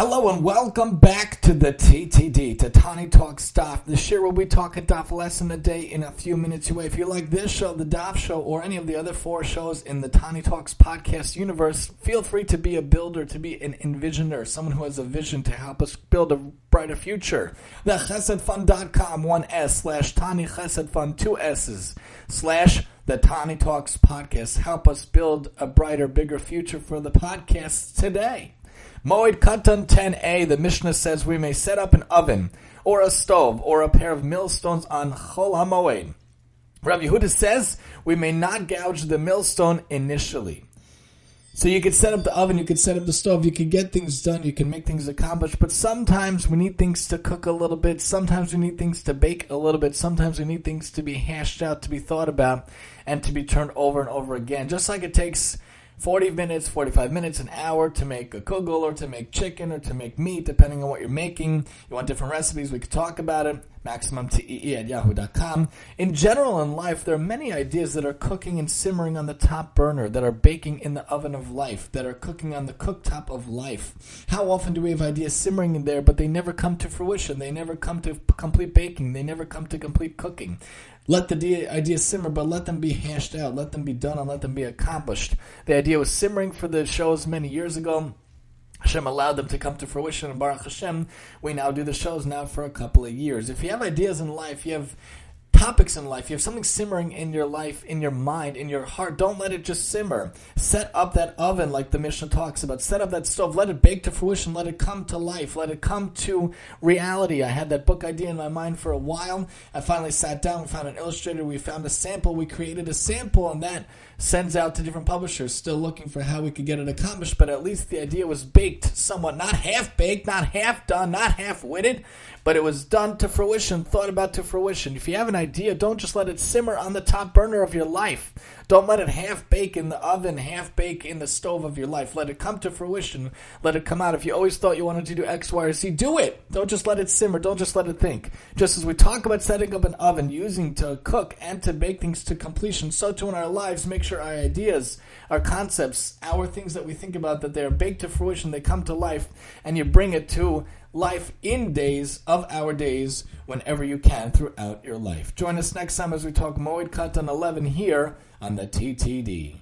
Hello and welcome back to the TTD, to Tani Talk Daf. This year we'll be talking Daf lesson a day in a few minutes away. If you like this show, the Daf show, or any of the other four shows in the Tani Talks podcast universe, feel free to be a builder, to be an envisioner, someone who has a vision to help us build a brighter future. The chesedfund.com, one S, slash Tani Chesed Fund, two S's, slash the Tani Talks podcast. Help us build a brighter, bigger future for the podcast today. Moed Katan 10a, the Mishnah says we may set up an oven, or a stove, or a pair of millstones on Chol HaMoed. Rav Yehuda says we may not gouge the millstone initially. So you could set up the oven, you could set up the stove, you could get things done, you can make things accomplished, but sometimes we need things to cook a little bit, sometimes we need things to bake a little bit, sometimes we need things to be hashed out, to be thought about, and to be turned over and over again. Just like it takes 40 minutes, 45 minutes, an hour to make a kugel or to make chicken or to make meat, depending on what you're making. You want different recipes, we could talk about it. MaximumTEE at yahoo.com. In general, in life, there are many ideas that are cooking and simmering on the top burner, that are baking in the oven of life, that are cooking on the cooktop of life. How often do we have ideas simmering in there, but they never come to fruition? They never come to complete baking. They never come to complete cooking. Let the ideas simmer, but let them be hashed out. Let them be done and let them be accomplished. The idea was simmering for the shows many years ago. Hashem allowed them to come to fruition, and Baruch Hashem, we now do the shows now for a couple of years. If you have ideas in life, you have topics in life, you have something simmering in your life, in your mind, in your heart, don't let it just simmer. Set up that oven like the Mishnah talks about. Set up that stove. Let it bake to fruition. Let it come to life. Let it come to reality. I had that book idea in my mind for a while. I finally sat down, found an illustrator, we found a sample, we created a sample, and that sends out to different publishers, still looking for how we could get it accomplished, but at least the idea was baked somewhat, not half baked, not half done, not half witted, but it was done to fruition, thought about to fruition. If you have an idea, don't just let it simmer on the top burner of your life. Don't let it half bake in the oven, half bake in the stove of your life. Let it come to fruition. Let it come out. If you always thought you wanted to do X, Y, or Z, do it. Don't just let it simmer. Don't just let it think. Just as we talk about setting up an oven, using to cook and to bake things to completion, so too in our lives, make sure our ideas, our concepts, our things that we think about, that they're baked to fruition, they come to life, and you bring it to life in days of our days whenever you can throughout your life. Join us next time as we talk Moed Katan 11 here on the TTD.